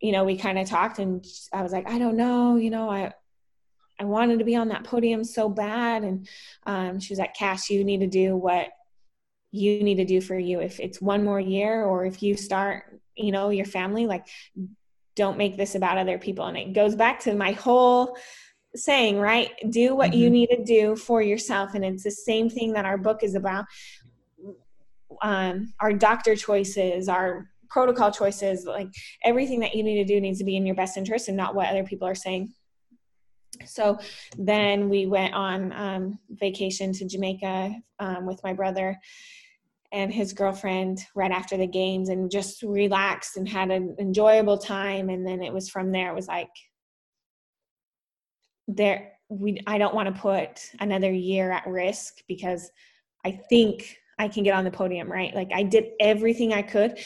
you know, we kind of talked and I was like, I don't know, you know, I, I wanted to be on that podium so bad. And um, she was like, Cash, you need to do what you need to do for you. If it's one more year or if you start, you know, your family, like, don't make this about other people. And it goes back to my whole saying, right? Do what mm-hmm. you need to do for yourself. And it's the same thing that our book is about. Um, our doctor choices, our protocol choices, like everything that you need to do needs to be in your best interest and not what other people are saying. So then we went on um, vacation to Jamaica um, with my brother and his girlfriend right after the games and just relaxed and had an enjoyable time. And then it was from there, it was like, there, we, I don't want to put another year at risk because I think I can get on the podium, right? Like I did everything I could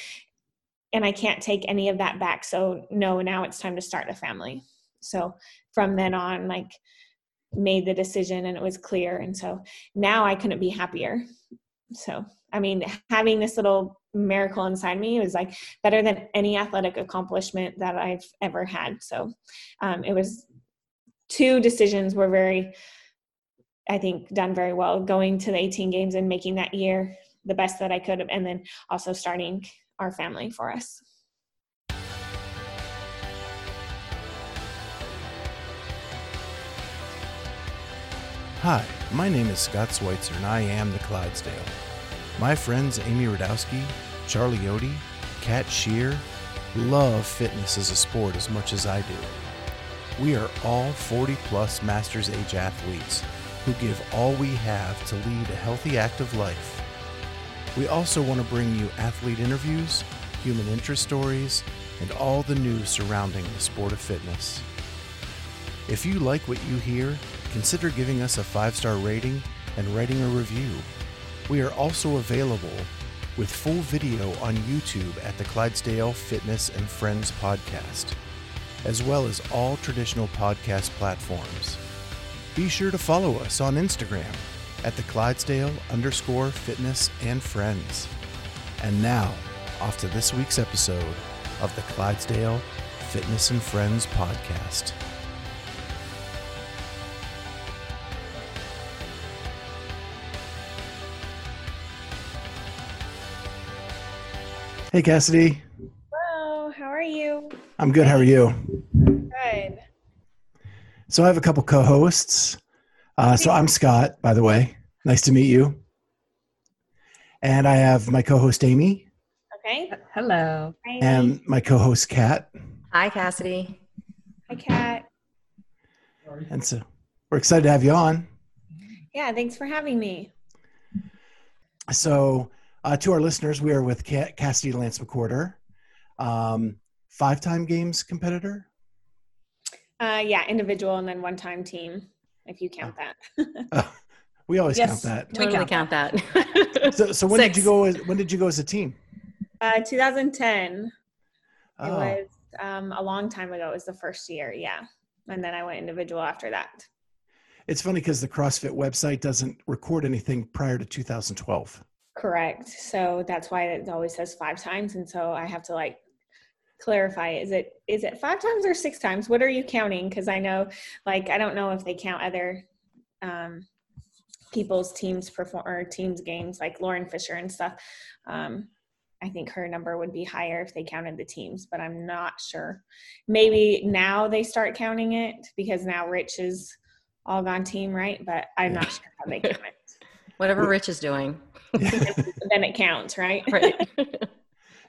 and I can't take any of that back. So no, now it's time to start a family. So from then on, like made the decision and it was clear. And so now I couldn't be happier. So I mean, having this little miracle inside me was like better than any athletic accomplishment that I've ever had. So um, it was two decisions were very, I think, done very well. Going to the 18 games and making that year the best that I could, and then also starting our family for us. Hi, my name is Scott Schweitzer and I am the Clydesdale. My friends Amy Radowski, Charlie Yodi, Kat Shear love fitness as a sport as much as I do. We are all 40 plus master's age athletes who give all we have to lead a healthy, active life we also want to bring you athlete interviews, human interest stories, and all the news surrounding the sport of fitness. If you like what you hear, consider giving us a five star rating and writing a review. We are also available with full video on YouTube at the Clydesdale Fitness and Friends podcast, as well as all traditional podcast platforms. Be sure to follow us on Instagram at the Clydesdale underscore fitness and friends. And now, off to this week's episode of the Clydesdale Fitness and Friends podcast. Hey, Cassidy. Hello, how are you? I'm good. How are you? Good. So, I have a couple co hosts. Uh, so I'm Scott, by the way. Nice to meet you. And I have my co-host Amy. Okay. Hello. Hi, and my co-host Kat. Hi, Cassidy. Hi, Kat. And so we're excited to have you on. Yeah, thanks for having me. So, uh, to our listeners, we are with Cassidy Lance McWherter, um, five-time games competitor. Uh, yeah, individual and then one-time team if you count that. uh, we always yes, count that. Totally we count, count that. so, so when Six. did you go? As, when did you go as a team? Uh, 2010. Oh. It was um, a long time ago. It was the first year, yeah, and then I went individual after that. It's funny because the CrossFit website doesn't record anything prior to 2012. Correct. So that's why it always says five times, and so I have to like clarify is it is it five times or six times? What are you counting? Because i know like i don't know if they count other um, people's teams perform or teams games like lauren fisher and stuff. Um, i think her number would be higher if they counted the teams but i'm not sure. Maybe now they start counting it because now rich is all gone team right? But i'm not sure how they count it. Whatever rich is doing. Then it counts right? Right.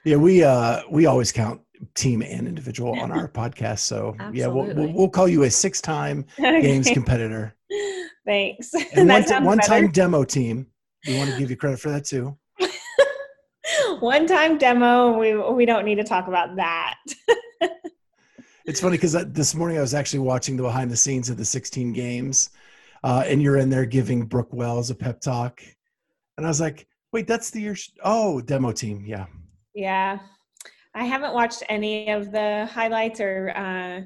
Yeah we uh we always count team and individual on our podcast. So Absolutely. yeah, we'll, we'll, we'll call you a six-time okay. games competitor. Thanks. And one, t- one time demo team. We want to give you credit for that too. one time demo. We we don't need to talk about that. it's funny because this morning I was actually watching the behind the scenes of the 16 games, uh, and you're in there giving Brooke Wells a pep talk, and I was like, "Wait, that's the year." Sh- oh, demo team. Yeah. Yeah, I haven't watched any of the highlights or uh,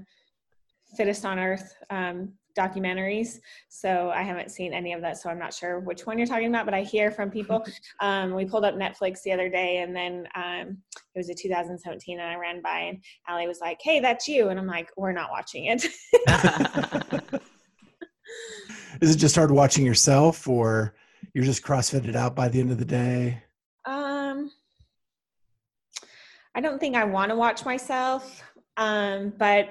Fittest on Earth. Um, documentaries. So I haven't seen any of that. So I'm not sure which one you're talking about, but I hear from people. Um, we pulled up Netflix the other day and then um, it was a 2017 and I ran by and Aly was like, Hey, that's you. And I'm like, we're not watching it. Is it just hard watching yourself or you're just crossfitted out by the end of the day? Um, I don't think I want to watch myself. Um, but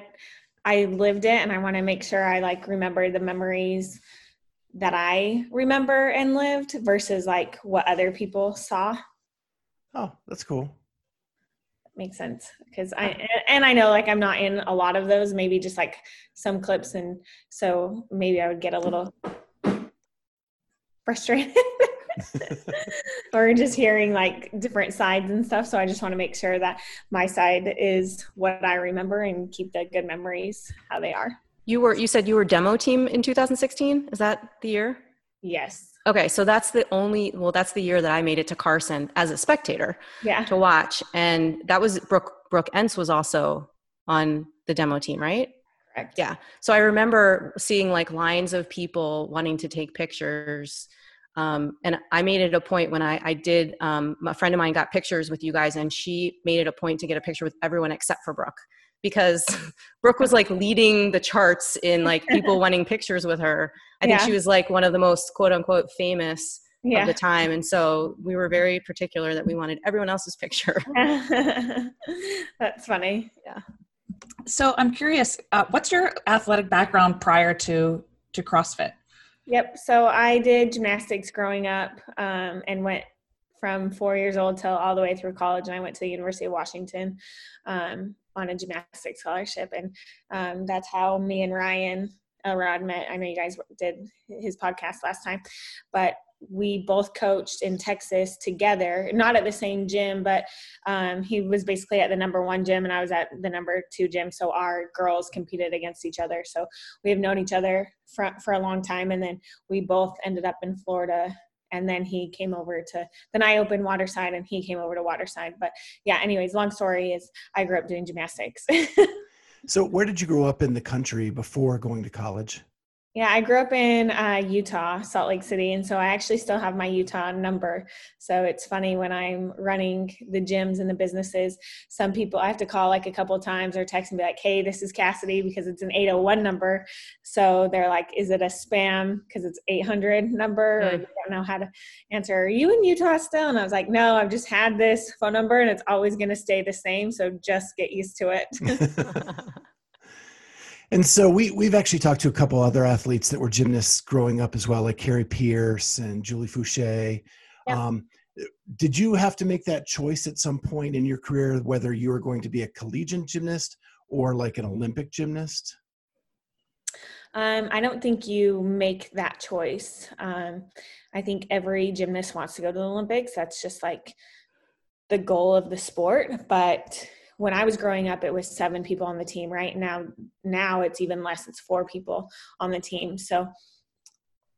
I lived it and I want to make sure I like remember the memories that I remember and lived versus like what other people saw. Oh, that's cool. Makes sense because I and I know like I'm not in a lot of those, maybe just like some clips, and so maybe I would get a little frustrated. or just hearing like different sides and stuff. So I just want to make sure that my side is what I remember and keep the good memories how they are. You were you said you were demo team in 2016. Is that the year? Yes. Okay, so that's the only well, that's the year that I made it to Carson as a spectator. Yeah. To watch, and that was Brooke Brooke Ence was also on the demo team, right? Correct. Yeah. So I remember seeing like lines of people wanting to take pictures um, and I made it a point when I, I did, um, a friend of mine got pictures with you guys, and she made it a point to get a picture with everyone except for Brooke because Brooke was like leading the charts in like people wanting pictures with her. I think Yeah. she was like one of the most quote unquote famous Yeah. of the time. And so we were very particular that we wanted everyone else's picture. That's funny. Yeah. So I'm curious, uh, what's your athletic background prior to to CrossFit? Yep. So I did gymnastics growing up um, and went from four years old till all the way through college. And I went to the University of Washington um, on a gymnastics scholarship. And um, that's how me and Ryan Elrod met. I know you guys did his podcast last time, but we both coached in Texas together, not at the same gym, but um, he was basically at the number one gym and I was at the number two gym. So our girls competed against each other. So we have known each other for, for a long time. And then we both ended up in Florida. And then he came over to, then I opened Waterside and he came over to Waterside. But yeah, anyways, long story is I grew up doing gymnastics. So, where did you grow up in the country before going to college? Yeah, I grew up in uh, Utah, Salt Lake City, and so I actually still have my Utah number. So it's funny when I'm running the gyms and the businesses. Some people I have to call like a couple of times or text and be like, "Hey, this is Cassidy," because it's an 801 number. So they're like, "Is it a spam because it's 800 number?" Or Mm. they don't know how to answer. Are you in Utah still? And I was like, "No, I've just had this phone number, and it's always going to stay the same. So just get used to it." And so we we've actually talked to a couple other athletes that were gymnasts growing up as well, like Kari Pearce and Julie Foucher. Yeah. Um, did you have to make that choice at some point in your career whether you were going to be a collegiate gymnast or like an Olympic gymnast? Um, I don't think you make that choice. Um, I think every gymnast wants to go to the Olympics. That's just like the goal of the sport. But when I was growing up, it was seven people on the team. Right now, now it's even less. It's four people on the team. So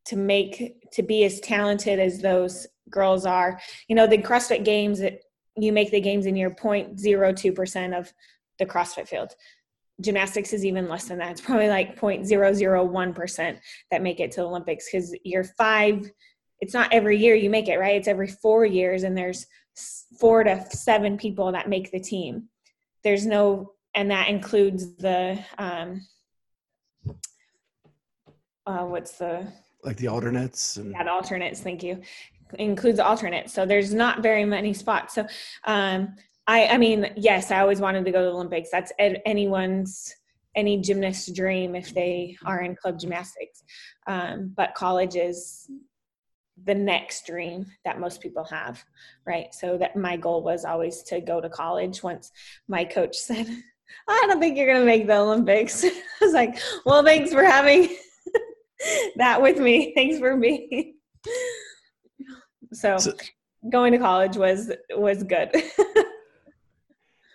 to make to be as talented as those girls are, you know, the CrossFit Games. It, you make the games in your 0.02 percent of the CrossFit field gymnastics is even less than that. It's probably like 0.001% that make it to the Olympics because you're five, it's not every year you make it, right? It's every four years, and there's four to seven people that make the team. There's no, and that includes the, um, uh, what's the, Like the alternates and yeah, the alternates. Thank you. Includes alternates. So there's not very many spots. So, um, I, I mean, yes, I always wanted to go to the Olympics. That's anyone's, any gymnast's dream if they are in club gymnastics. Um, but college is the next dream that most people have, right? So that my goal was always to go to college. Once my coach said, "I don't think you're going to make the Olympics," I was like, "Well, thanks for having that with me. Thanks for being." So, So- going to college was was good.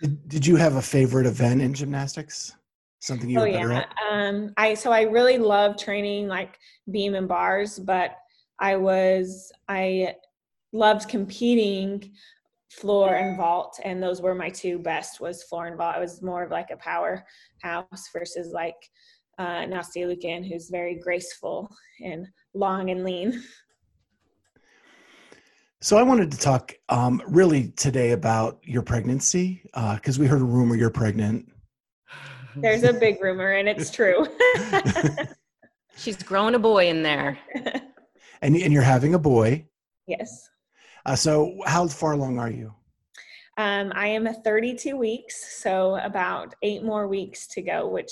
Did, did you have a favorite event in gymnastics? Something you oh were better yeah. at? Um, I so I really love training like beam and bars, but I was I loved competing floor and vault, and those were my two best was floor and vault. I was more of like a powerhouse versus like uh, Nastia Liukin, who's very graceful and long and lean. So I wanted to talk um, really today about your pregnancy because uh, we heard a rumor you're pregnant. There's a big rumor, and it's true. She's growing a boy in there. and and you're having a boy. Yes. Uh, so how far along are you? Um, I am 32 weeks, so about eight more weeks to go. Which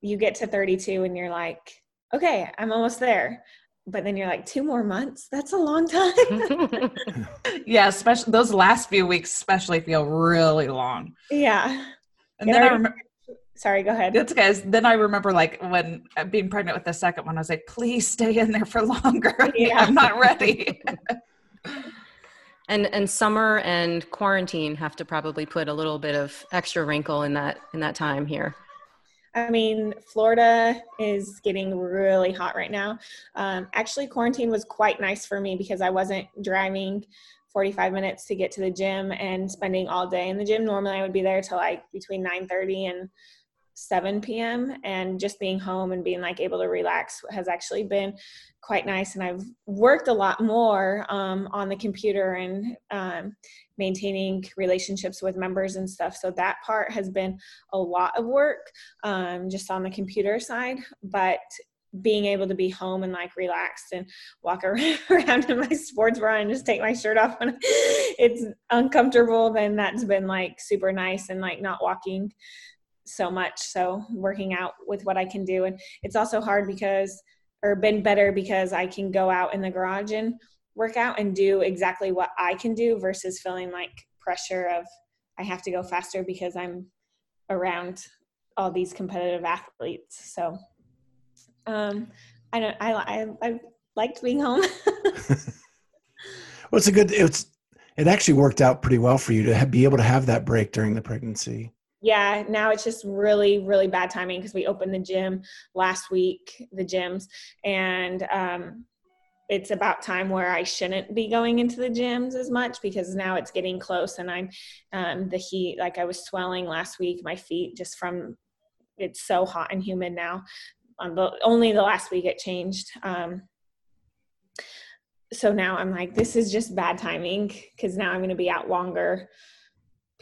you get to 32, and you're like, okay, I'm almost there but then you're like two more months that's a long time yeah especially those last few weeks especially feel really long yeah and, and then I, I remember sorry go ahead that's guys then i remember like when uh, being pregnant with the second one i was like please stay in there for longer yeah. i'm not ready and and summer and quarantine have to probably put a little bit of extra wrinkle in that in that time here I mean, Florida is getting really hot right now. Um, actually, quarantine was quite nice for me because I wasn't driving 45 minutes to get to the gym and spending all day in the gym. Normally, I would be there till like between 9:30 and 7 p.m. and just being home and being like able to relax has actually been quite nice. And I've worked a lot more um, on the computer and um, maintaining relationships with members and stuff. So that part has been a lot of work um, just on the computer side. But being able to be home and like relaxed and walk around in my sports bra and just take my shirt off when it's uncomfortable, then that's been like super nice and like not walking so much. So working out with what I can do. And it's also hard because, or been better because I can go out in the garage and work out and do exactly what I can do versus feeling like pressure of I have to go faster because I'm around all these competitive athletes. So, um, I don't, I, I, I liked being home. well, it's a good, it's, it actually worked out pretty well for you to have, be able to have that break during the pregnancy yeah now it's just really really bad timing because we opened the gym last week the gyms and um, it's about time where i shouldn't be going into the gyms as much because now it's getting close and i'm um, the heat like i was swelling last week my feet just from it's so hot and humid now. Um, the, only the last week it changed um, so now i'm like this is just bad timing because now i'm going to be out longer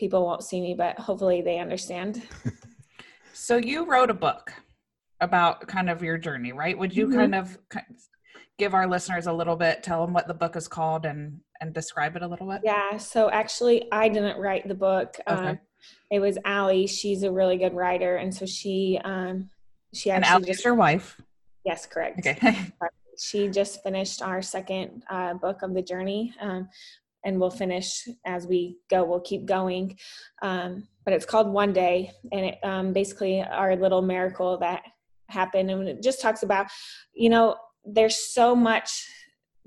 people won't see me, but hopefully they understand. so you wrote a book about kind of your journey, right? Would you mm-hmm. kind of give our listeners a little bit, tell them what the book is called and and describe it a little bit? Yeah. So actually, I didn't write the book. Okay. Um, it was Aly. She's a really good writer, and so she um she actually and just your wife. Yes, correct. Okay. she just finished our second uh, book of the journey. Um, and we'll finish as we go. We'll keep going. Um, but it's called One Day, and it um, basically our little miracle that happened. And it just talks about, you know, there's so much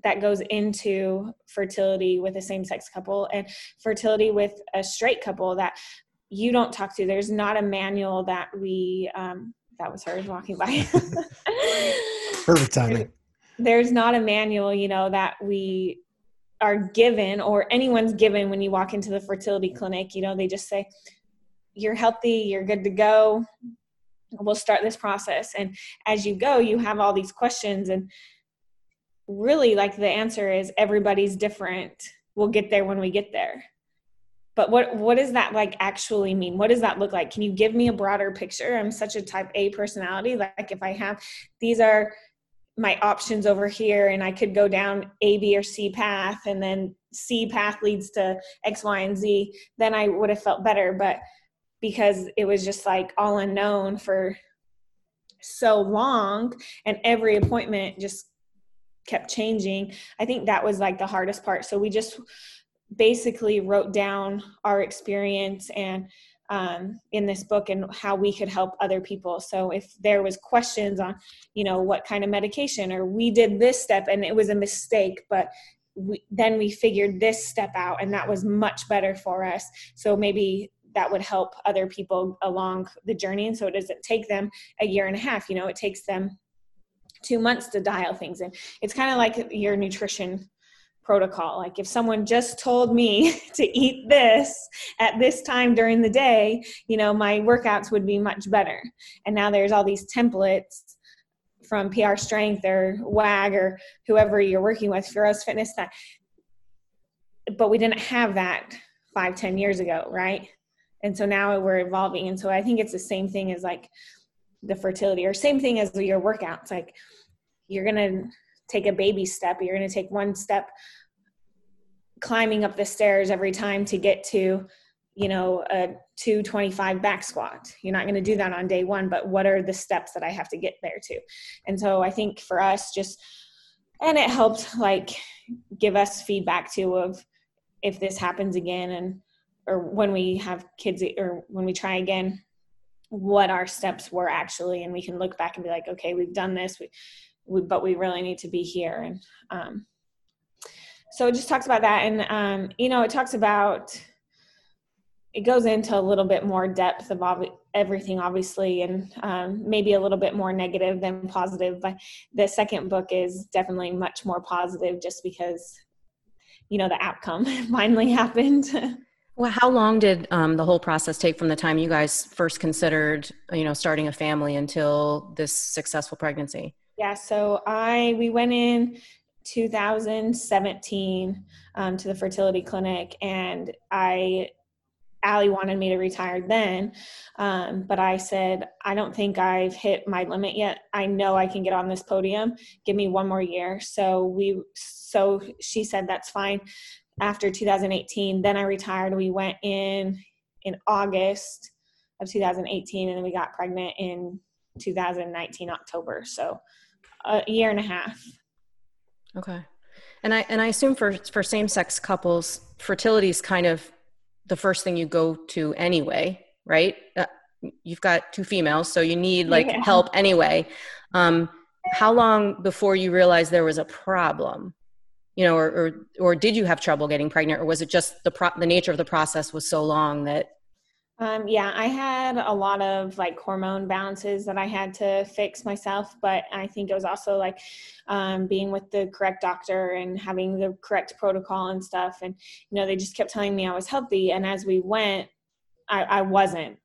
that goes into fertility with a same sex couple and fertility with a straight couple that you don't talk to. There's not a manual that we, um, that was her walking by. Perfect timing. There's not a manual, you know, that we are given or anyone's given when you walk into the fertility clinic you know they just say you're healthy you're good to go. We'll start this process. And as you go you have all these questions and really like the answer is everybody's different. We'll get there when we get there. But what what does that like actually mean? What does that look like? Can you give me a broader picture? I'm such a type a personality. Like if i have these are my options over here and I could go down A, B, or C path and then C path leads to X, Y, and Z, then I would have felt better. But because it was just like all unknown for so long and every appointment just kept changing, I think that was like the hardest part. So we just basically wrote down our experience and um, in this book and how we could help other people. So if there was questions on you know what kind of medication or we did this step and it was a mistake but we, then we figured this step out and that was much better for us. So maybe that would help other people along the journey. And so it doesn't take them a year and a half you know it takes them two months to dial things in. It's kind of like your nutrition protocol. Like if someone just told me to eat this at this time during the day, you know, my workouts would be much better. And now there's all these templates from PR Strength or WAG or whoever you're working with, Feroce Fitness, that but we didn't have that five, ten years ago, right? And so now we're evolving. And so I think it's the same thing as like the fertility or same thing as your workouts. Like you're gonna take a baby step, you're gonna take one step climbing up the stairs every time to get to you know a 225 back squat. You're not going to do that on day one but what are the steps that i have to get there to? And so i think for us just and it helped like give us feedback too of if this happens again and or when we have kids or when we try again what our steps were actually. And we can look back and be like okay we've done this. We, we but we really need to be here. And um, so it just talks about that. And um, you know it talks about it goes into a little bit more depth of ob- everything obviously and um, maybe a little bit more negative than positive but the second book is definitely much more positive just because you know the outcome finally happened. Well how long did um, the whole process take from the time you guys first considered you know starting a family until this successful pregnancy yeah so i we went in 2017 um, to the fertility clinic and i Aly wanted me to retire then, um, but I said, I don't think I've hit my limit yet. I know I can get on this podium. Give me one more year. So we, so she said that's fine. After 2018, then I retired. We went in in August of 2018, and then we got pregnant in 2019 October. So a year and a half. Okay. And I and I assume for for same sex couples, fertility is kind of the first thing you go to anyway, right? Uh, you've got two females, so you need like yeah. help anyway. Um, how long before you realized there was a problem? You know, or, or or did you have trouble getting pregnant, or was it just the pro- the nature of the process was so long that um, yeah, I had a lot of like hormone balances that I had to fix myself, but I think it was also like um, being with the correct doctor and having the correct protocol and stuff. And, you know, they just kept telling me I was healthy. And as we went, I, I wasn't.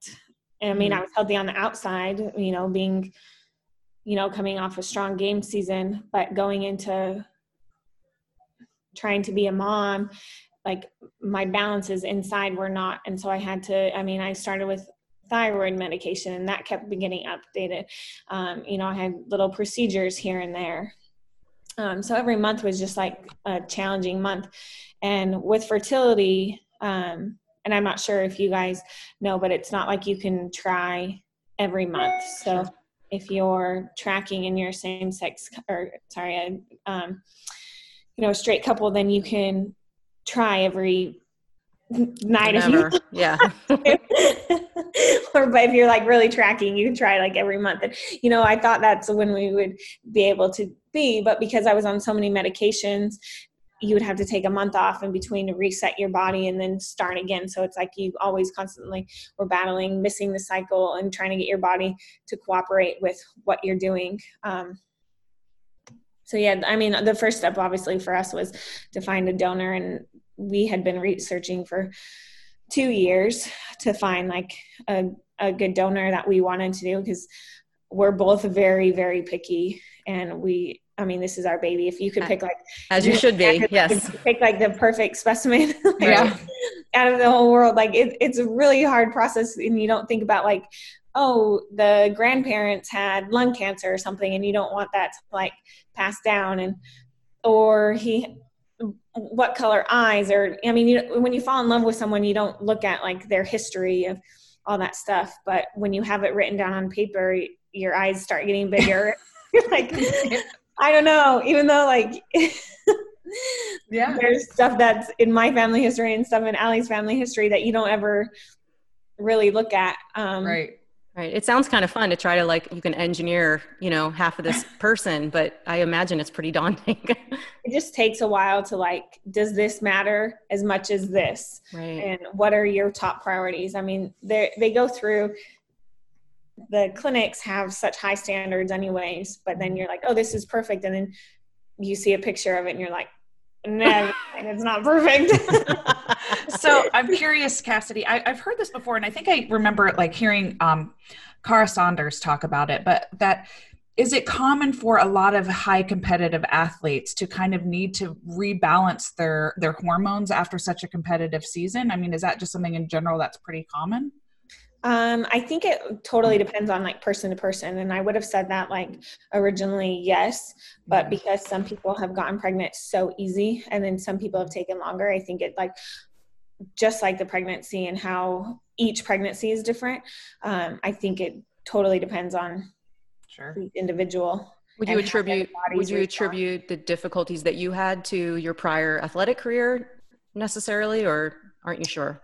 And, I mean, mm-hmm. I was healthy on the outside, you know, being, you know, coming off a strong game season, but going into trying to be a mom like my balances inside were not and so i had to i mean i started with thyroid medication and that kept getting updated. Um, you know i had little procedures here and there. Um, so every month was just like a challenging month. And with fertility um, and i'm not sure if you guys know but it's not like you can try every month. So if you're tracking in your same sex or sorry um, you know straight couple then you can try every night Never. if you yeah. Or but if you're like really tracking you can try like every month. And you know i thought that's when we would be able to be but because i was on so many medications you would have to take a month off in between to reset your body and then start again. So it's like you always constantly were battling missing the cycle and trying to get your body to cooperate with what you're doing. Um, so yeah i mean the first step obviously for us was to find a donor and we had been researching for two years to find like a, a good donor that we wanted to do because we're both very very picky and we I mean, this is our baby. If you could pick like as you should be, yes, pick like the perfect specimen like, yeah. out of the whole world. Like it, it's a really hard process, and you don't think about like, oh, the grandparents had lung cancer or something, and you don't want that to like pass down, and or he what color eyes or i mean you, when you fall in love with someone you don't look at like their history of all that stuff but when you have it written down on paper your eyes start getting bigger. You're like i don't know even though like yeah. there's stuff that's in my family history and stuff in Aly's family history that you don't ever really look at um, right Right. It sounds kind of fun to try to like you can engineer, you know, half of this person, but I imagine it's pretty daunting. it just takes a while to like, does this matter as much as this? Right. And what are your top priorities? I mean, they they go through the clinics have such high standards anyways, but then you're like, oh, this is perfect, and then you see a picture of it and you're like, Never. it's not perfect. so I'm curious, Cassidy. I, have heard this before, and I think I remember like hearing um, Kara Saunders talk about it. But that is it common for a lot of high competitive athletes to kind of need to rebalance their their hormones after such a competitive season? I mean, is that just something in general that's pretty common? Um, I think it totally depends on like person to person. And I would have said that like originally, yes, but mm-hmm. because some people have gotten pregnant so easy and then some people have taken longer, I think it like just like the pregnancy and how each pregnancy is different. Um, I think it totally depends on sure. individual. Would you attribute would you attribute the difficulties that you had to your prior athletic career necessarily or aren't you sure?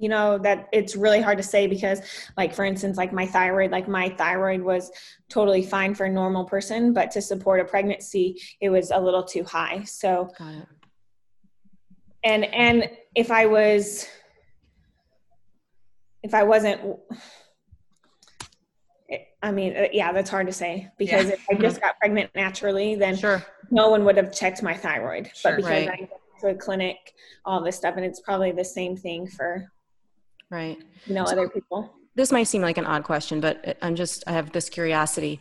You know that it's really hard to say because like for instance like my thyroid like my thyroid was totally fine for a normal person but to support a pregnancy it was a little too high so and and if i was if i wasn't I mean, uh, yeah, that's hard to say because yeah. if I just got pregnant naturally, then sure. no one would have checked my thyroid. Sure, but because right. I went to a clinic, all this stuff, and it's probably the same thing for right. You know so other people? this might seem like an odd question but i'm just i have this curiosity.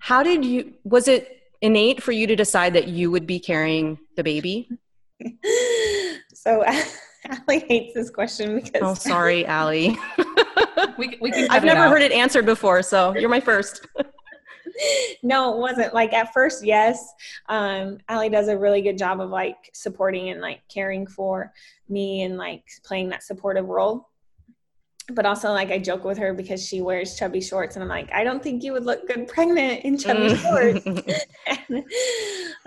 How did you was it innate for you to decide that you would be carrying the baby? So Aly hates this question because oh sorry Aly. We, we can I've never heard it answered before so you're my first. No, it wasn't. Like at first, yes. Um, Aly does a really good job of like supporting and like caring for me and like playing that supportive role but also like I joke with her because she wears chubby shorts and I'm like, I don't think you would look good pregnant in chubby mm. shorts. and,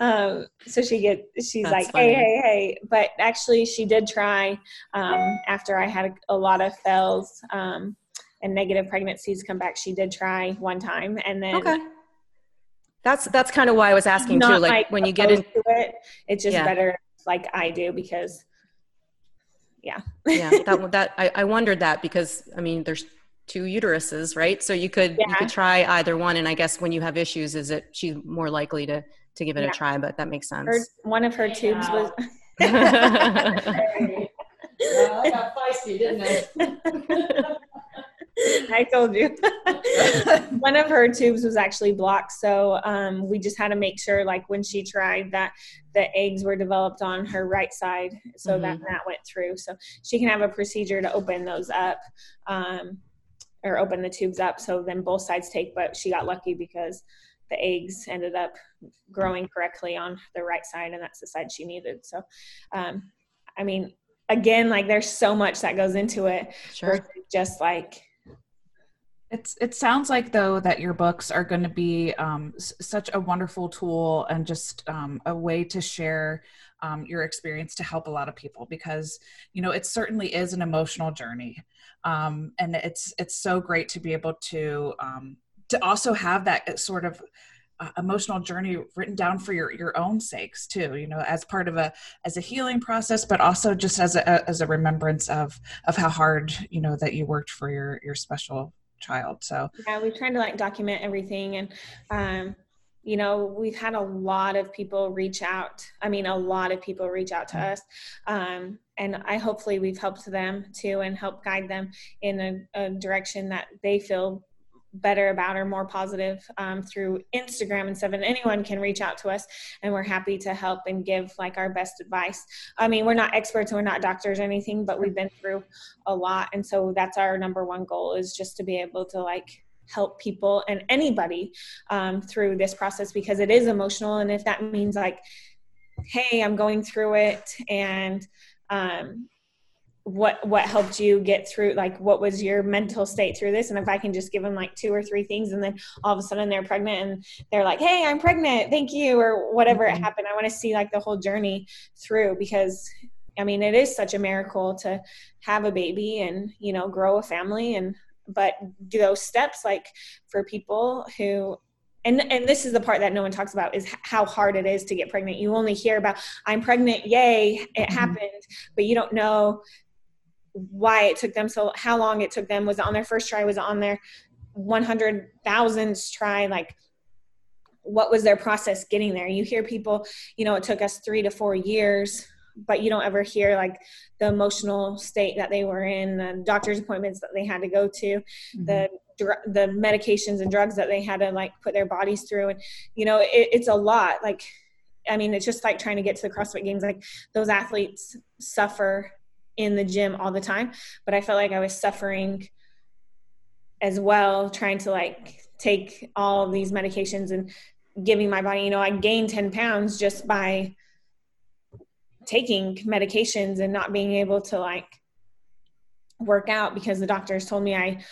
um, so she get she's That's like, funny. hey, hey, hey. But actually she did try um, after I had a, a lot of fails um, and negative pregnancies come back. She did try one time and then okay. That's that's kind of why I was asking too. Like, like when you get into it, it's just yeah. better like I do because yeah yeah that that I, I wondered that because i mean there's two uteruses right so you could yeah. you could try either one and i guess when you have issues is it she's more likely to to give it yeah. a try but that makes sense her, one of her tubes was well, I got feisty, didn't I? I told you. One of her tubes was actually blocked, so um, we just had to make sure, like when she tried, that the eggs were developed on her right side, so mm-hmm. that that went through. So she can have a procedure to open those up, um, or open the tubes up, so then both sides take. But she got lucky because the eggs ended up growing correctly on the right side, and that's the side she needed. So, um, I mean, again, like there's so much that goes into it. Sure. Just like it's it sounds like though that your books are going to be um, s- such a wonderful tool and just um, a way to share um, your experience to help a lot of people because you know it certainly is an emotional journey. Um, and it's it's so great to be able to um, to also have that sort of uh, emotional journey written down for your your own sakes too you know as part of a as a healing process but also just as a as a remembrance of of how hard you know that you worked for your your special child. So yeah, we've tried to like document everything and um you know we've had a lot of people reach out i mean a lot of people reach out to us um, and i hopefully we've helped them too and help guide them in a, a direction that they feel better about or more positive um, through Instagram and stuff. And anyone can reach out to us, and we're happy to help and give like our best advice. I mean, we're not experts, we're not doctors or anything, but we've been through a lot, and so that's our number one goal is just to be able to like help people and anybody um, through this process because it is emotional, and if that means like, hey, I'm going through it, and um, what what helped you get through like what was your mental state through this? And if i can just give them like two or three things and then all of a sudden they're pregnant and they're like hey i'm pregnant. Thank you or whatever mm-hmm. it happened. I want to see like the whole journey through because i mean it is such a miracle to have a baby and you know grow a family. And but do those steps like for people who and and this is the part that no one talks about is how hard it is to get pregnant. You only hear about i'm pregnant yay it mm-hmm. happened but you don't know why it took them so how long it took them was it on their first try was it on their 100,000th try like what was their process getting there? You hear people you know it took us three to four years but you don't ever hear like the emotional state that they were in the doctor's appointments that they had to go to mm-hmm. the the medications and drugs that they had to like put their bodies through. And you know it, it's a lot. Like i mean it's just like trying to get to the crossfit games. Like those athletes suffer in the gym all the time but i felt like i was suffering as well trying to like take all these medications and giving my body you know i gained 10 pounds just by taking medications and not being able to like work out because the doctors told me i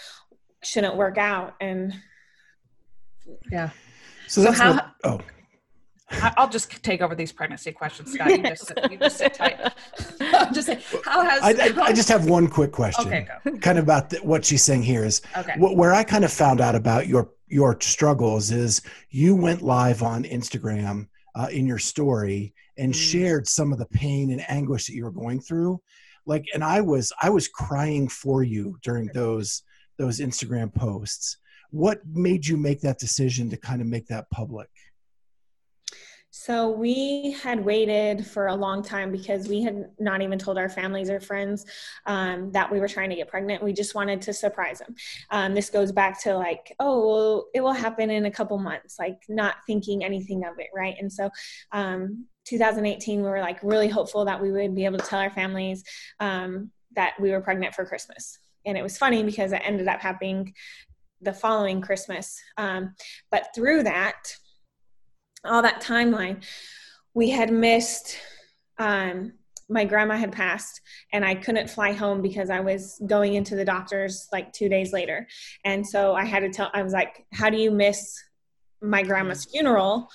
shouldn't work out and yeah. So that's so how, what, oh I'll just take over these pregnancy questions, Scott. You just, you just sit tight. just how has I, I, I, just have one quick question. Okay, go. Kind of about the, what she's saying here is okay. Wh- where I kind of found out about your your struggles is you went live on Instagram uh, in your story and mm. shared some of the pain and anguish that you were going through. Like, and I was I was crying for you during those those Instagram posts. What made you make that decision to kind of make that public? So we had waited for a long time because we had not even told our families or friends um, that we were trying to get pregnant. We just wanted to surprise them. Um, this goes back to like, oh, well, it will happen in a couple months, like not thinking anything of it, right? And so um, 2018, we were like really hopeful that we would be able to tell our families um, that we were pregnant for Christmas. And it was funny because it ended up happening the following Christmas. Um, but through that, all that timeline, we had missed. Um, my grandma had passed, and I couldn't fly home because I was going into the doctor's like two days later, and so I had to tell. I was like, "How do you miss my grandma's funeral?"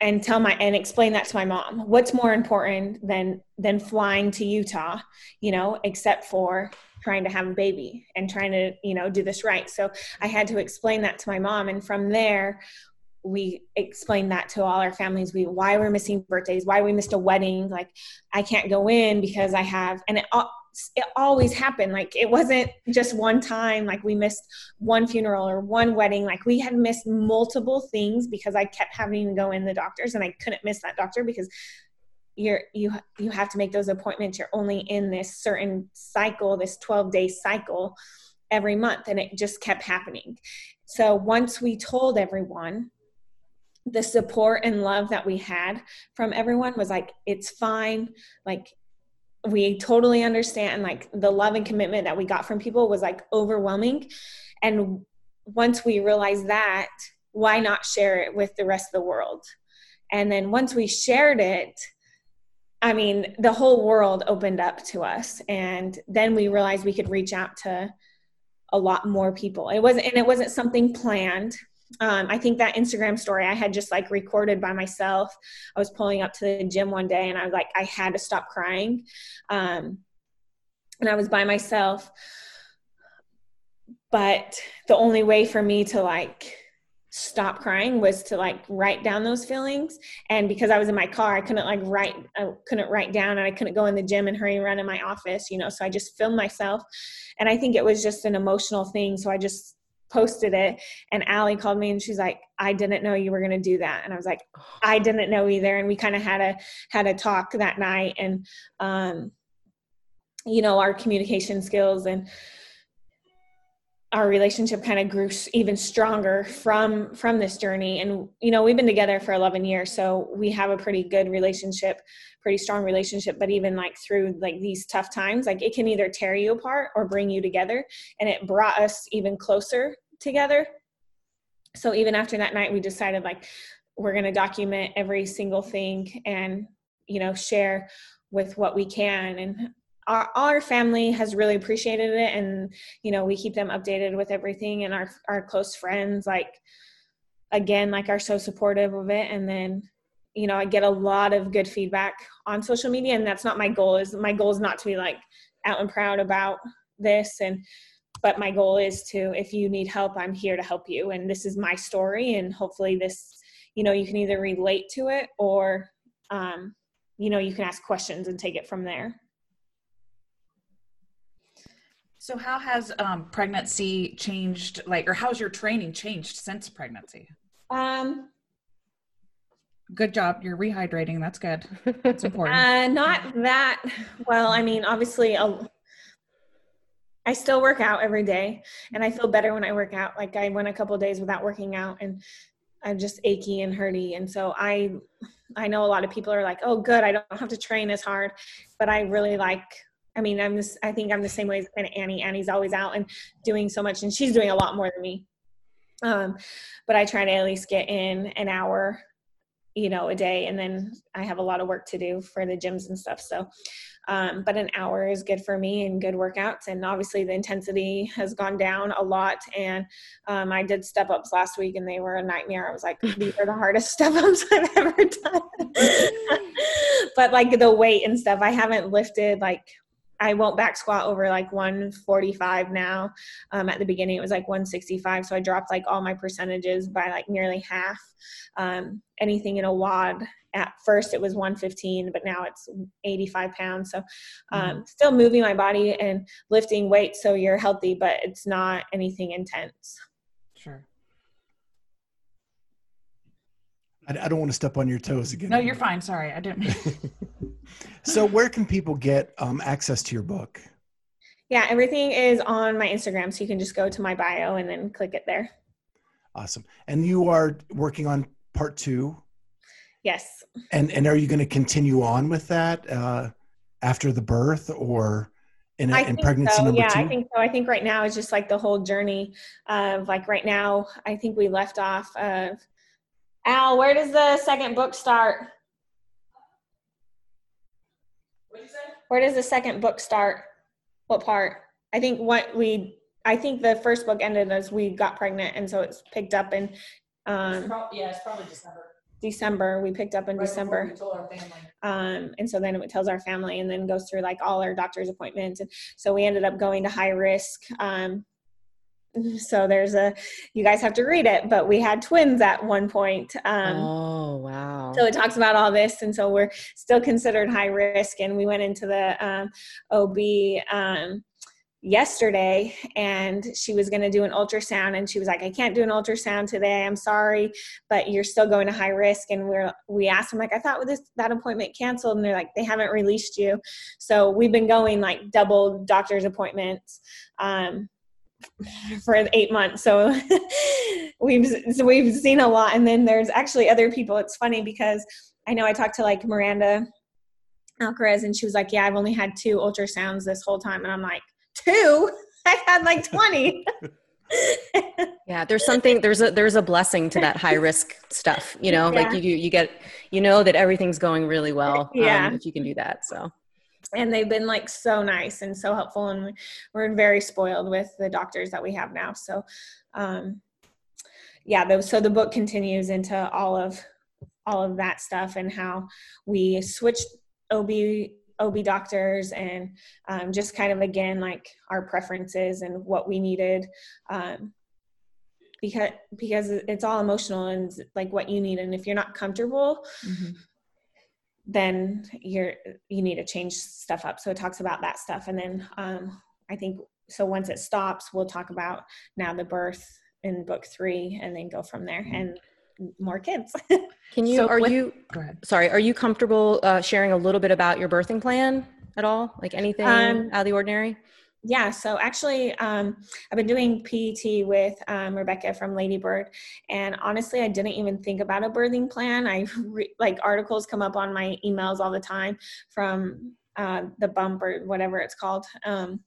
and tell my and explain that to my mom what's more important than than flying to utah you know except for trying to have a baby and trying to you know do this right so i had to explain that to my mom and from there we explained that to all our families. We why we're missing birthdays why we missed a wedding. Like i can't go in because i have and it, it always happened. Like it wasn't just one time like we missed one funeral or one wedding. Like we had missed multiple things because i kept having to go in the doctors and i couldn't miss that doctor because you're you you have to make those appointments. You're only in this certain cycle this 12 day cycle every month and it just kept happening. So once we told everyone the support and love that we had from everyone was like it's fine. Like we totally understand like the love and commitment that we got from people was like overwhelming. And once we realized that why not share it with the rest of the world? And then once we shared it i mean the whole world opened up to us and then we realized we could reach out to a lot more people. It wasn't and it wasn't something planned um, I think that Instagram story I had just like recorded by myself. I was pulling up to the gym one day and I was like, I had to stop crying. Um, and I was by myself. But the only way for me to like stop crying was to like write down those feelings and because i was in my car i couldn't like write i couldn't write down and i couldn't go in the gym and hurry around in my office you know so i just filmed myself and i think it was just an emotional thing so i just posted it and Aly called me and she's like, I didn't know you were gonna do that. And I was like, I didn't know either. And we kind of had a had a talk that night and um you know, our communication skills and our relationship kind of grew even stronger from from this journey. And you know we've been together for 11 years so we have a pretty good relationship pretty strong relationship. But even like through like these tough times like it can either tear you apart or bring you together and it brought us even closer together. So even after that night we decided like we're going to document every single thing and you know share with what we can. And our, our family has really appreciated it and you know we keep them updated with everything and our our close friends like again like are so supportive of it. And then you know i get a lot of good feedback on social media and that's not my goal is my goal is not to be like out and proud about this and but my goal is to if you need help i'm here to help you and this is my story and hopefully this you know you can either relate to it or um, you know you can ask questions and take it from there So, how has um, pregnancy changed, like, or how's your training changed since pregnancy? Um, Good job. You're rehydrating. That's good. That's important. Uh, not that well. I mean, obviously, i I still work out every day, and I feel better when I work out. Like I went a couple days without working out, and I'm just achy and hurty. And so I, I know a lot of people are like, "Oh, good, I don't have to train as hard," but I really like. I mean, I'm this. I think I'm the same way as kind of Annie. Annie's always out and doing so much, and she's doing a lot more than me. Um, but I try to at least get in an hour you know a day and then i have a lot of work to do for the gyms and stuff so um, but an hour is good for me and good workouts and obviously the intensity has gone down a lot and um, i did step ups last week and they were a nightmare i was like these are the hardest step ups i've ever done but like the weight and stuff i haven't lifted like I won't back squat over like 145 now. Um, at the beginning, it was like 165. So I dropped like all my percentages by like nearly half. Um, anything in a WOD at first it was 115, but now it's 85 pounds. So um, mm-hmm. still moving my body and lifting weights so you're healthy, but it's not anything intense. Sure. I, I don't want to step on your toes again. No, you're fine. Sorry, I didn't. so, where can people get um, access to your book? Yeah, everything is on my Instagram, so you can just go to my bio and then click it there. Awesome. And you are working on part two. Yes. And and are you going to continue on with that uh, after the birth or? in, a, in pregnancy so. number yeah, two? I think so. I think right now is just like the whole journey of like right now. I think we left off of Al, where does the second book start? Where does the second book start? What part? I think what we I think the first book ended as we got pregnant and so it's picked up in um yeah, it's probably December. December. We picked up in Right December. we told our family. Um, and so then it tells our family and then goes through like all our doctor's appointments. And so we ended up going to high risk. Um, so there's a you guys have to read it but we had twins at one point um, oh wow. so it talks about all this and so we're still considered high risk and we went into the um, ob um, yesterday and she was going to do an ultrasound and she was like i can't do an ultrasound today i'm sorry but you're still going to high risk. And we're we asked them like i thought this that appointment canceled and they're like they haven't released you. So we've been going like double doctor's appointments um, for eight months. So we've so we've seen a lot. And then there's actually other people. It's funny because I know I talked to like Miranda Alcaraz and she was like, Yeah, I've only had two ultrasounds this whole time. And I'm like, Two? I've had like 20. yeah there's something there's a there's a blessing to that high risk stuff you know yeah. like you you get you know that everything's going really well yeah um, if you can do that so and they've been like so nice and so helpful and we're very spoiled with the doctors that we have now. So um yeah the, so the book continues into all of all of that stuff and how we switched ob ob doctors and um, just kind of again like our preferences and what we needed um, because because it's all emotional and like what you need. And if you're not comfortable mm-hmm then you're you need to change stuff up. So it talks about that stuff. And then um, i think so once it stops we'll talk about now the birth in book three and then go from there mm-hmm. and more kids. Can you so are with, you sorry are you comfortable uh, sharing a little bit about your birthing plan at all? Like anything um, out of the ordinary yeah, so actually, um, I've been doing PET with um, Rebecca from Ladybird, and honestly, I didn't even think about a birthing plan. I re- like articles come up on my emails all the time from uh, the bump or whatever it's called. Um,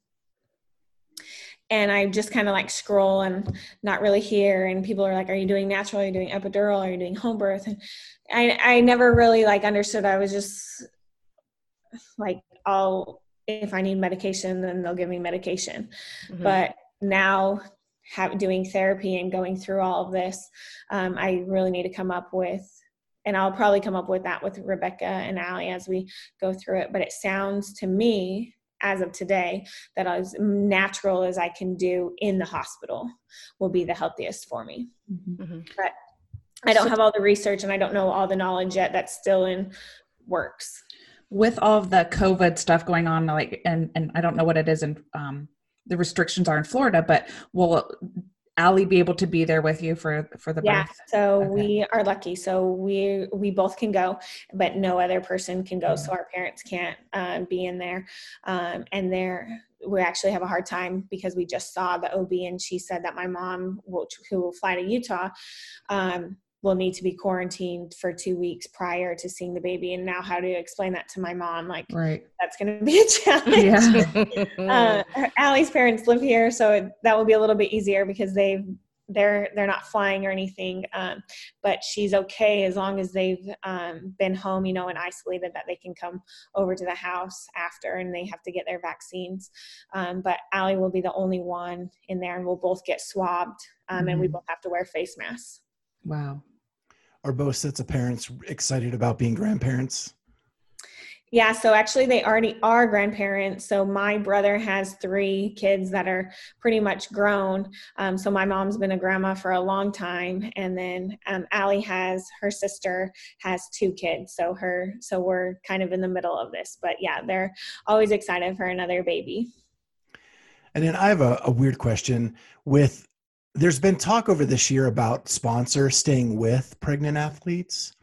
and I just kind of like scroll and not really hear. And people are like, "Are you doing natural? Are you doing epidural? Are you doing home birth?" And I I never really like understood. I was just like, "I'll if I need medication, then they'll give me medication. Mm-hmm. But now, have, doing therapy and going through all of this, um, I really need to come up with, and I'll probably come up with that with Rebecca and Aly as we go through it. But it sounds to me, as of today, that as natural as I can do in the hospital will be the healthiest for me. Mm-hmm. mm-hmm. But I don't have all the research and I don't know all the knowledge yet. That's still in works with all of the COVID stuff going on, like, and and I don't know what it is, and um, the restrictions are in Florida, but will Aly be able to be there with you for for the yeah birth? so Okay. we are lucky so we we both can go but no other person can go so our parents can't um, be in there um, and there we actually have a hard time because we just saw the ob and she said that my mom will, who will fly to utah um, will need to be quarantined for two weeks prior to seeing the baby and now how do you explain that to my mom like Right. that's going to be a challenge Yeah. uh, Aly's parents live here, so it, that will be a little bit easier because they've they're they're not flying or anything. Um, but she's okay as long as they've um, been home, you know, and isolated that they can come over to the house after, and they have to get their vaccines. Um, but Aly will be the only one in there, and we'll both get swabbed, um, and we Mhm. both have to wear face masks. Wow. Are both sets of parents excited about being grandparents? Yeah, so actually, they already are grandparents. So my brother has three kids that are pretty much grown. Um, so my mom's been a grandma for a long time, and then um, Aly has her sister has two kids. So her, so we're kind of in the middle of this. But yeah, they're always excited for another baby. And then I have a, a weird question with there's been talk over this year about sponsors staying with pregnant athletes.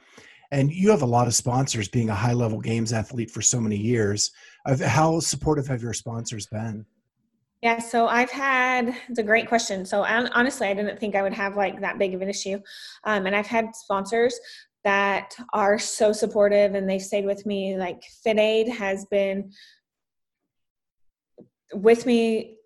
And you have a lot of sponsors being a high level games athlete for so many years. How supportive have your sponsors been? Yeah, so I've had it's a great question. So hon- honestly, I didn't think I would have like that big of an issue, um, and I've had sponsors that are so supportive and they've stayed with me. Like FitAid has been with me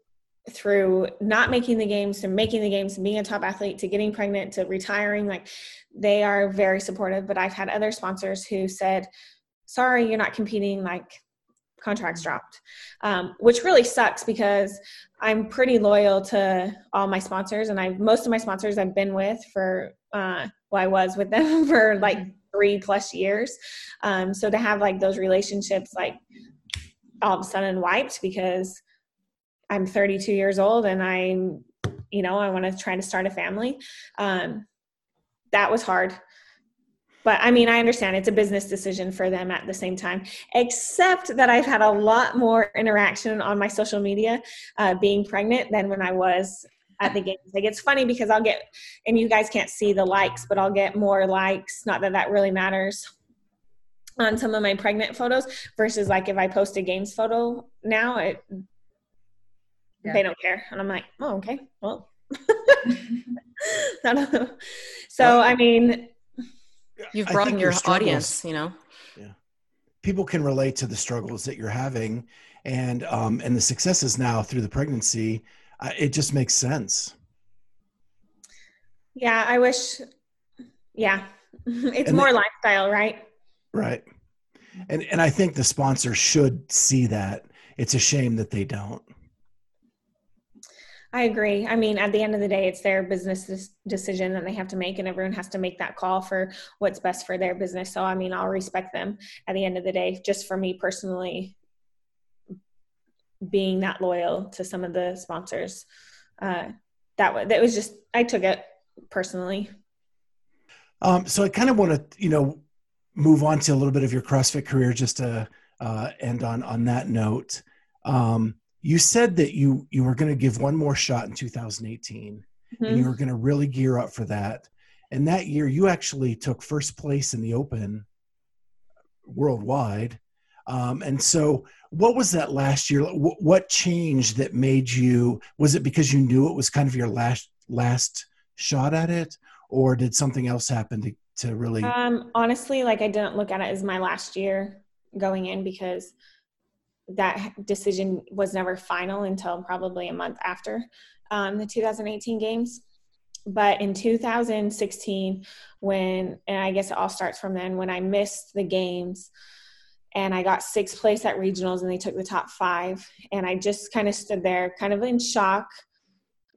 through not making the games to making the games to being a top athlete to getting pregnant to retiring like they are very supportive. But i've had other sponsors who said sorry you're not competing like contracts dropped. Um, which really sucks because i'm pretty loyal to all my sponsors and i most of my sponsors i've been with for uh, well i was with them for like three plus years. Um, so to have like those relationships like all of a sudden wiped because I'm 32 years old and I'm, you know, I want to try to start a family. Um, that was hard. But I mean, I understand it's a business decision for them at the same time, except that I've had a lot more interaction on my social media uh, being pregnant than when I was at the games. Like it's funny because I'll get, and you guys can't see the likes, but I'll get more likes. Not that that really matters on some of my pregnant photos versus like if I post a games photo now, it Yeah. they don't care and i'm like oh okay well I don't so i mean You've I broadened think your audience, you know. Yeah. People can relate to the struggles that you're having, and um, and the successes now through the pregnancy. Uh, it just makes sense. yeah i wish yeah it's And more the- lifestyle right Right. And and I think the sponsor should see that. It's a shame that they don't. I agree. I mean at the end of the day it's their business decision that they have to make and everyone has to make that call for what's best for their business. So i mean i'll respect them at the end of the day just for me personally being that loyal to some of the sponsors. Uh that was that was just i took it personally. Um, so I kind of want to, you know, move on to a little bit of your CrossFit career, just to uh, end on on that note. Um, you said that you you were going to give one more shot in 2018, and you were going to really gear up for that. And that year, you actually took first place in the Open worldwide. Um, and so, what was that last year? What, what changed that made you? Was it because you knew it was kind of your last last shot at it, or did something else happen to to really? Um, honestly, like I didn't look at it as my last year going in because that decision was never final until probably a month after um, the 2018 games. But in 2016, when, and I guess it all starts from then, when I missed the games and I got sixth place at regionals and they took the top five, and I just kind of stood there, kind of in shock,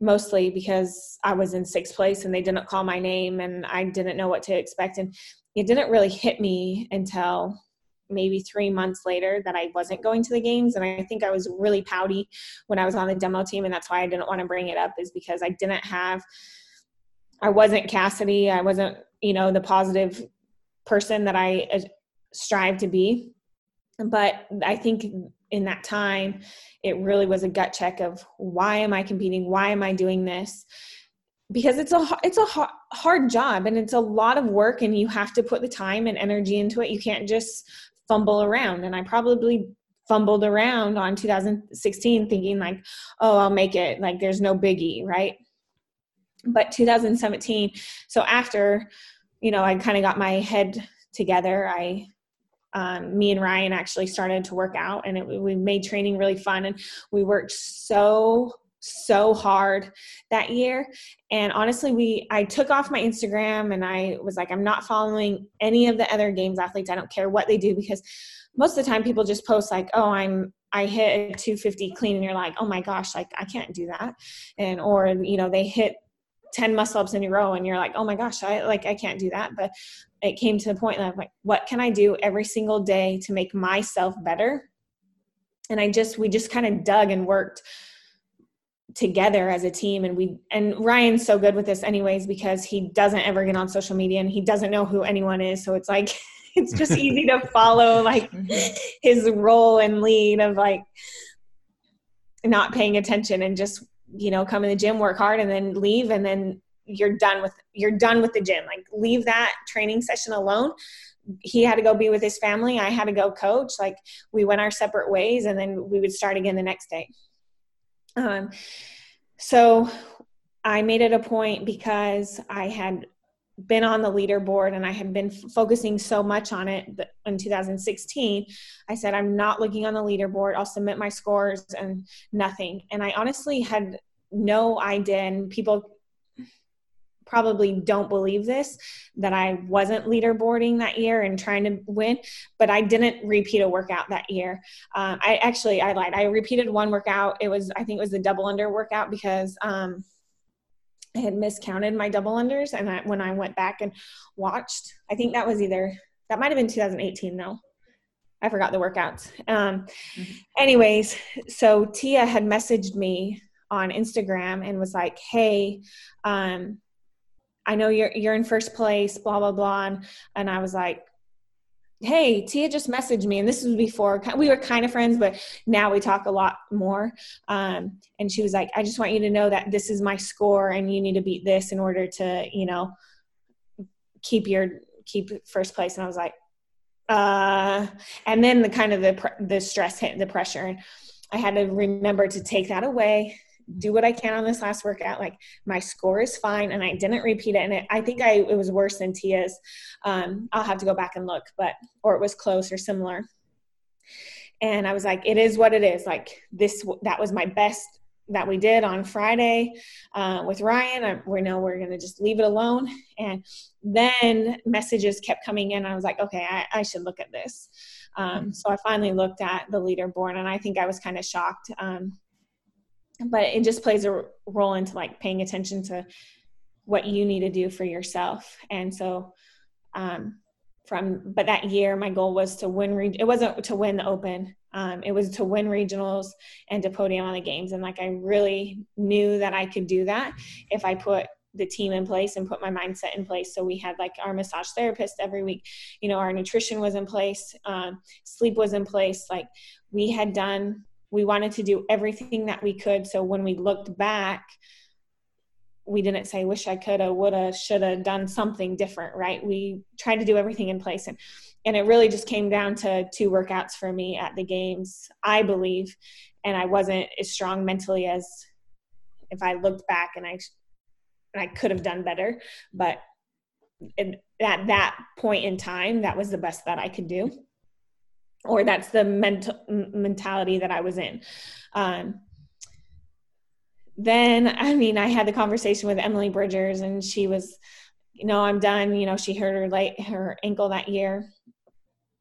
mostly because I was in sixth place and they didn't call my name and I didn't know what to expect. And it didn't really hit me until maybe three months later that I wasn't going to the games. And I think I was really pouty when I was on the demo team. And that's why I didn't want to bring it up, is because I didn't have, I wasn't Cassidy. I wasn't, you know, the positive person that I uh, strive to be. But I think in that time, it really was a gut check of why am I competing? Why am I doing this? because it's a it's a hard job and it's a lot of work and you have to put the time and energy into it you can't just fumble around. And i probably fumbled around on 2016 thinking like oh i'll make it. Like there's no biggie right? But 2017 so after you know i kind of got my head together i um, me and ryan actually started to work out and it, we made training really fun and we worked so so hard that year. And honestly we i took off my instagram and i was like i'm not following any of the other games athletes. I don't care what they do because most of the time people just post like oh i'm i hit a 250 clean and you're like oh my gosh like i can't do that. And or you know they hit 10 muscle ups in a row and you're like oh my gosh i like i can't do that. But it came to the point that i'm like what can i do every single day to make myself better? And i just we just kind of dug and worked together as a team and we and Ryan's so good with this anyways because he doesn't ever get on social media and he doesn't know who anyone is. So it's like it's just easy to follow like mm-hmm. his role and lead of like not paying attention and just you know come in the gym work hard and then leave and then you're done with you're done with the gym. Like leave that training session alone. He had to go be with his family. I had to go coach. Like we went our separate ways and then we would start again the next day um, so I made it a point because I had been on the leaderboard and I had been f- focusing so much on it in 2016. I said, I'm not looking on the leaderboard. I'll submit my scores and nothing. And I honestly had no idea, and people probably don't believe this that I wasn't leaderboarding that year and trying to win, but I didn't repeat a workout that year. Um, I actually I lied. I repeated one workout. It was I think it was the double under workout because um, I had miscounted my double unders, and I, when I went back and watched, I think that was either that might have been 2018 though. I forgot the workouts. Um, mm-hmm. Anyways, so Tia had messaged me on Instagram and was like, "Hey, um, I know you're you're in first place, blah blah blah. And, and I was like, hey, Tia just messaged me, and this was before we were kind of friends, but now we talk a lot more. Um, and she was like, I just want you to know that this is my score, and you need to beat this in order to, you know, keep your keep first place. And I was like, uh, and then the kind of the the stress hit, the pressure, and I had to remember to take that away do what I can on this last workout. Like my score is fine, and I didn't repeat it. And it, I think I it was worse than Tia's. Um, I'll have to go back and look, but or it was close or similar. And I was like, it is what it is. Like this, that was my best that we did on Friday uh, with Ryan. I, we know we're going to just leave it alone. And then messages kept coming in. I was like, okay, I, I should look at this. Um, so I finally looked at the leaderboard, and I think I was kind of shocked. Um, but it just plays a role into like paying attention to what you need to do for yourself. And so um from but that year my goal was to win re- it wasn't to win the open. Um, it was to win regionals and to podium on the games. And like i really knew that i could do that if i put the team in place and put my mindset in place. So we had like our massage therapist every week. You know our nutrition was in place um, sleep was in place. Like we had done we wanted to do everything that we could. So when we looked back we didn't say wish i coulda woulda shoulda done something different right? We tried to do everything in place. And and it really just came down to two workouts for me at the games i believe. And i wasn't as strong mentally as if i looked back and i and i could have done better. But at that point in time that was the best that i could do or that's the mental mentality that I was in. Um, then, I mean, I had the conversation with Emily Bridgers, and she was, you know, I'm done. You know, she hurt her like her ankle that year,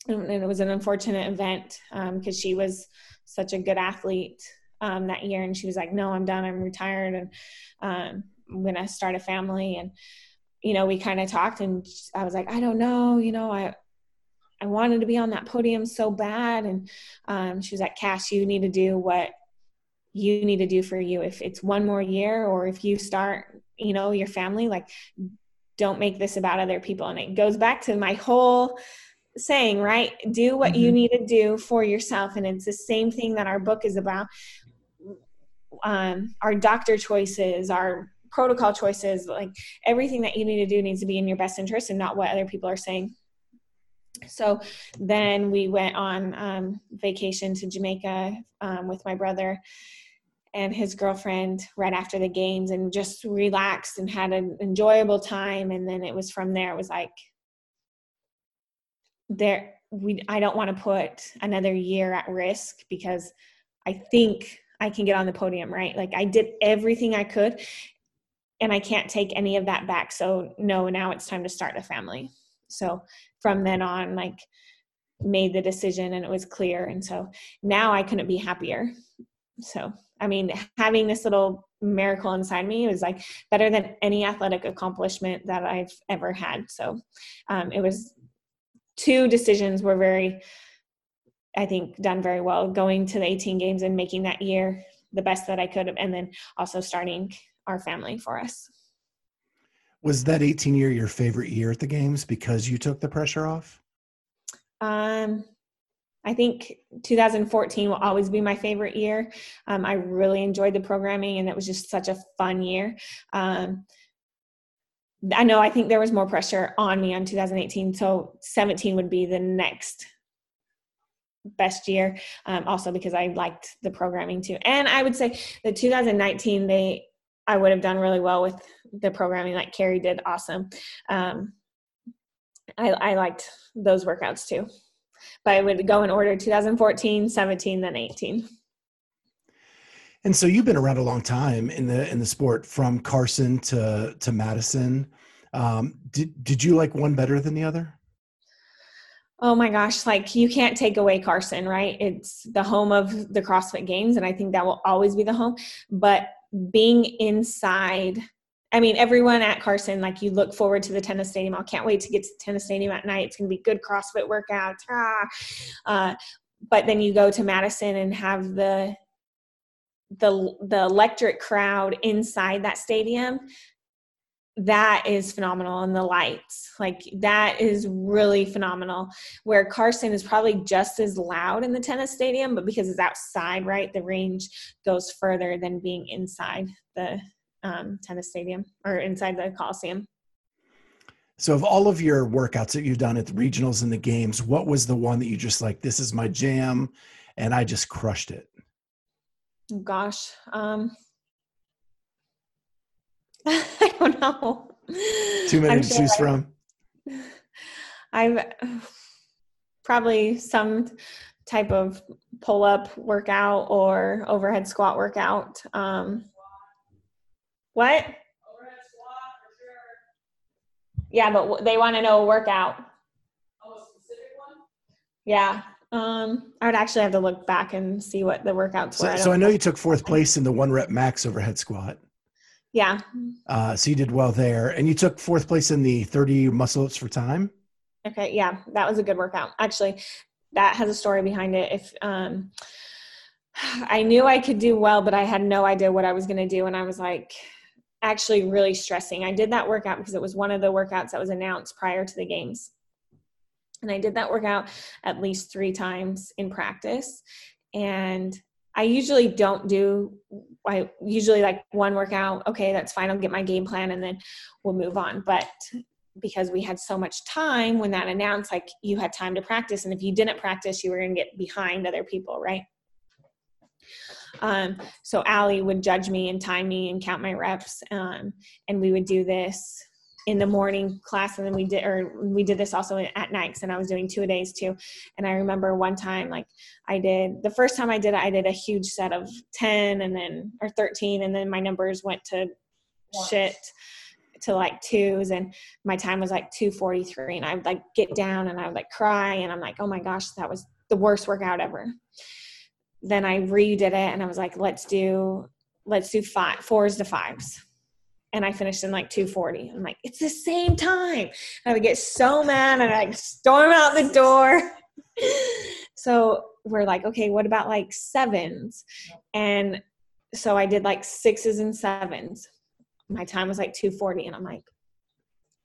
and it was an unfortunate event because um, she was such a good athlete um, that year, and she was like, "No, I'm done. I'm retired, and um, I'm gonna start a family." And you know, we kind of talked, and I was like, "I don't know. You know, I I wanted to be on that podium so bad. And um, she was like, Cass, you need to do what you need to do for you. If it's one more year or if you start, you know, your family, like, don't make this about other people. And it goes back to my whole saying, right? Do what mm-hmm. you need to do for yourself. And it's the same thing that our book is about. Um, our doctor choices, our protocol choices like everything that you need to do needs to be in your best interest and not what other people are saying so then we went on um, vacation to jamaica um, with my brother and his girlfriend right after the games and just relaxed and had an enjoyable time and then it was from there it was like there we I don't want to put another year at risk because I think I can get on the podium, right? Like I did everything I could and I can't take any of that back. So no, now it's time to start a family. So from then on like made the decision and it was clear and so now I couldn't be happier. So I mean, having this little miracle inside me was like better than any athletic accomplishment that I've ever had. So um, it was two decisions were very, I think, done very well. Going to the 18 games and making that year the best that I could, and then also starting our family for us. Was that 18 year your favorite year at the games because you took the pressure off? Um, I think 2014 will always be my favorite year. Um, I really enjoyed the programming, and it was just such a fun year. Um, I know I think there was more pressure on me on 2018, so 17 would be the next best year. Um, also because I liked the programming too, and I would say the 2019 they I would have done really well with the programming. Like Kari did, awesome. Um, I, I liked those workouts too, but I would go in order 2014, 17, then 18. And so you've been around a long time in the in the sport, from Carson to to Madison. Um, did did you like one better than the other? Oh my gosh, like you can't take away Carson, right? It's the home of the CrossFit Games, and I think that will always be the home. But being inside, I mean, everyone at Carson, like you look forward to the tennis stadium. I can't wait to get to the tennis stadium at night. It's going to be good CrossFit workouts. Ah. Uh, but then you go to Madison and have the the the electric crowd inside that stadium that is phenomenal and the lights like that is really phenomenal where carson is probably just as loud in the tennis stadium but because it's outside right the range goes further than being inside the um, tennis stadium or inside the coliseum. So of all of your workouts that you've done at the regionals and the games what was the one that you just like this is my jam and i just crushed it? Gosh, um, I don't know. Too many I'm to choose I, from. I'm probably some type of pull up workout or overhead squat workout. Um, what? Overhead squat sure. Yeah, but they want to know a workout. Oh, a specific one? Yeah. Um, I would actually have to look back and see what the workouts so, were. so I know you took fourth place in the one rep max overhead squat. Yeah. Uh, so you did well there, and you took fourth place in the 30 muscle ups for time. Okay, yeah, that was a good workout. Actually, that has a story behind it. If um, I knew I could do well, but I had no idea what I was going to do, and I was like, actually really stressing. I did that workout because it was one of the workouts that was announced prior to the games. And I did that workout at least three times in practice. And I usually don't do, I usually like one workout, okay, that's fine, I'll get my game plan and then we'll move on. But because we had so much time when that announced, like you had time to practice. And if you didn't practice, you were to get behind other people, right? Um, so Aly would judge me and time me and count my reps. Um, and we would do this in the morning class and then we did or we did this also at nights and i was doing two a days too. And i remember one time like i did the first time i did it i did a huge set of 10 and then or 13 and then my numbers went to shit to like twos and my time was like 243 and i would like get down and i would like cry and i'm like oh my gosh that was the worst workout ever. Then i redid it and i was like let's do let's do five fours to fives and I finished in like 240. I'm like, it's the same time. I would get so mad and I storm out the door. so we're like, okay, what about like sevens? And so I did like sixes and sevens. My time was like 240, and I'm like,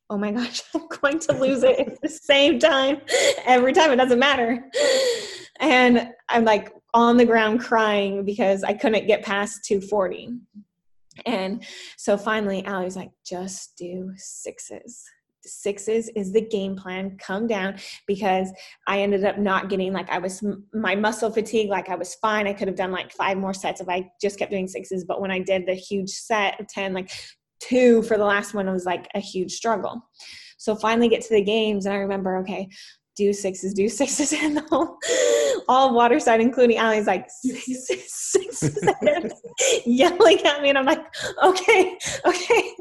oh my gosh, I'm going to lose it at the same time every time. It doesn't matter. And I'm like on the ground crying because I couldn't get past 240 And so finally, Aly was like, just do sixes. Sixes is the game plan. Come down because I ended up not getting like I was my muscle fatigue, like I was fine. I could have done like five more sets if I just kept doing sixes. But when I did the huge set of 10, like two for the last one was like a huge struggle. So finally get to the games and I remember, okay, do sixes, do sixes, and all, all waterside, including Aly's like sixes, sixes, yelling at me, and I'm like, okay, okay.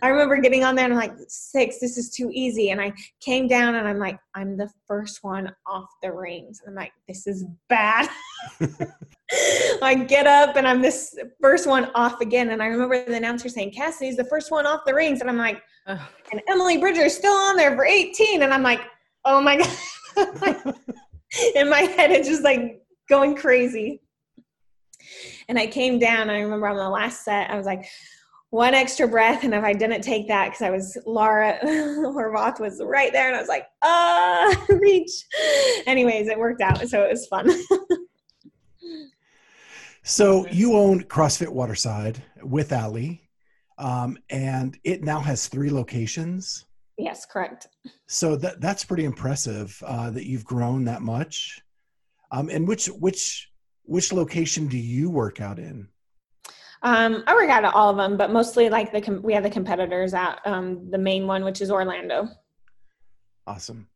I remember getting on there and I'm like, six, this is too easy. And I came down and I'm like, I'm the first one off the rings. And I'm like, this is bad. I get up and I'm this first one off again. And I remember the announcer saying, Cassidy's the first one off the rings. And I'm like, and Emily Bridger is still on there for 18. And I'm like, oh my God. In my head, it's just like going crazy. And I came down. I remember on the last set, I was like, one extra breath. And if I didn't take that, because I was Laura Horvath was right there, and I was like, ah, reach. Anyways, it worked out. So it was fun. so you own CrossFit Waterside with Aly, um, and it now has three locations. Yes, correct. So that that's pretty impressive uh, that you've grown that much. Um, and which which which location do you work out in? Um, I work out at all of them, but mostly like the com- we have the competitors at um, the main one, which is Orlando. Awesome.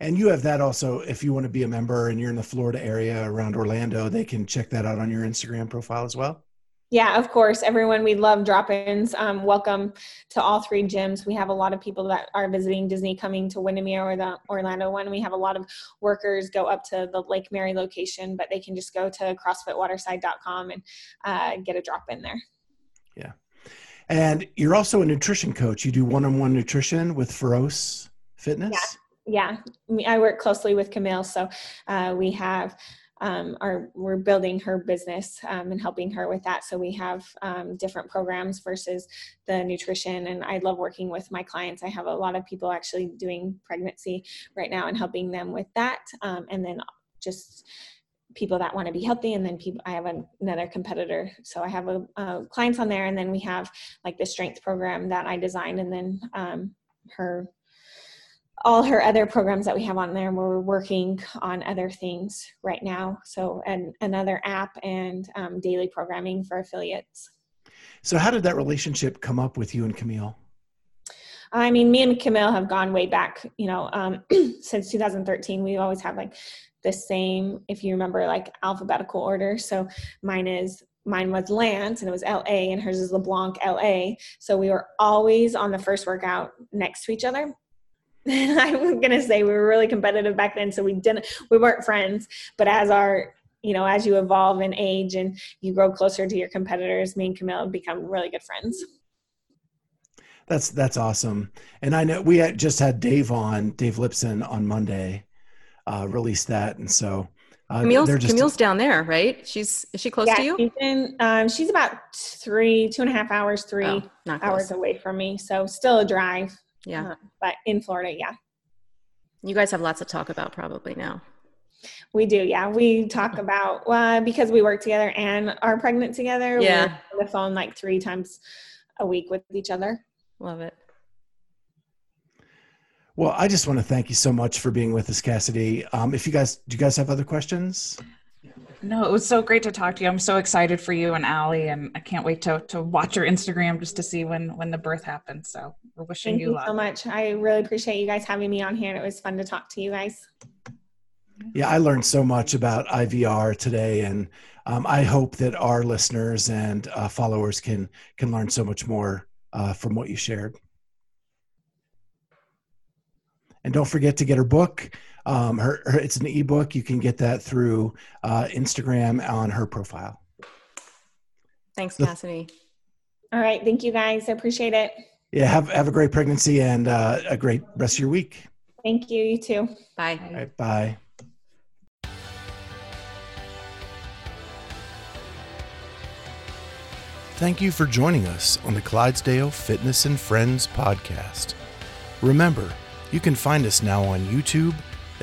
And you have that also. If you want to be a member and you're in the Florida area around Orlando, they can check that out on your Instagram profile as well. Yeah, of course. Everyone, we love drop ins. Um, welcome to all three gyms. We have a lot of people that are visiting Disney coming to Windermere or the Orlando one. We have a lot of workers go up to the Lake Mary location, but they can just go to CrossFitWaterside.com and uh, get a drop in there. Yeah. And you're also a nutrition coach. You do one on one nutrition with Feroce Fitness? Yeah. Yeah. I work closely with Camille. So uh, we have um, are we're building her business um, and helping her with that. So we have um, different programs versus the nutrition. And I love working with my clients. I have a lot of people actually doing pregnancy right now and helping them with that. Um, and then just people that want to be healthy and then people i have another competitor so i have a, clients on there and then we have like the strength program that i designed and then um, her all her other programs that we have on there we're working on other things right now. So and another app and um, daily programming for affiliates. So how did that relationship come up with you and camille? I mean me and camille have gone way back you know um, since 2013 we've always had like the same if you remember like alphabetical order. So mine is mine was Lance and it was LA and hers is LeBlanc LA. So we were always on the first workout next to each other. I'm gonna say we were really competitive back then, so we didn't we weren't friends. But as our you know, as you evolve in age and you grow closer to your competitors, me and Camille become really good friends. That's that's awesome. And I know we had just had Dave on, Dave Lipson on Monday, uh, released that, and so uh, Camille's, just, Camille's down there, right? She's is she close yeah, to you? She's, in, um, she's about three, two and a half hours, three oh, hours away from me. So still a drive. Yeah. Uh, but in Florida, yeah. You guys have lots to talk about probably now. We do, yeah. We talk about uh, because we work together and are pregnant together. Yeah. We're on the phone like three times a week with each other. Love it. Well, I just want to thank you so much for being with us, Cassidy. Um, if you guys, do you guys have other questions? No, it was so great to talk to you. I'm so excited for you and Aly, and I can't wait to to watch your Instagram just to see when when the birth happens. So we're wishing Thank you, you luck. so much. I really appreciate you guys having me on here, and it was fun to talk to you guys. Yeah, I learned so much about IVR today, and um, I hope that our listeners and uh, followers can can learn so much more uh, from what you shared. And don't forget to get her book. Um, her, her, it's an ebook. You can get that through uh, Instagram on her profile. Thanks, Cassidy. All right. Thank you guys. I appreciate it. Yeah. Have, have a great pregnancy and uh, a great rest of your week. Thank you. You too. Bye. All right, bye. Thank you for joining us on the Clydesdale Fitness and Friends podcast. Remember, you can find us now on YouTube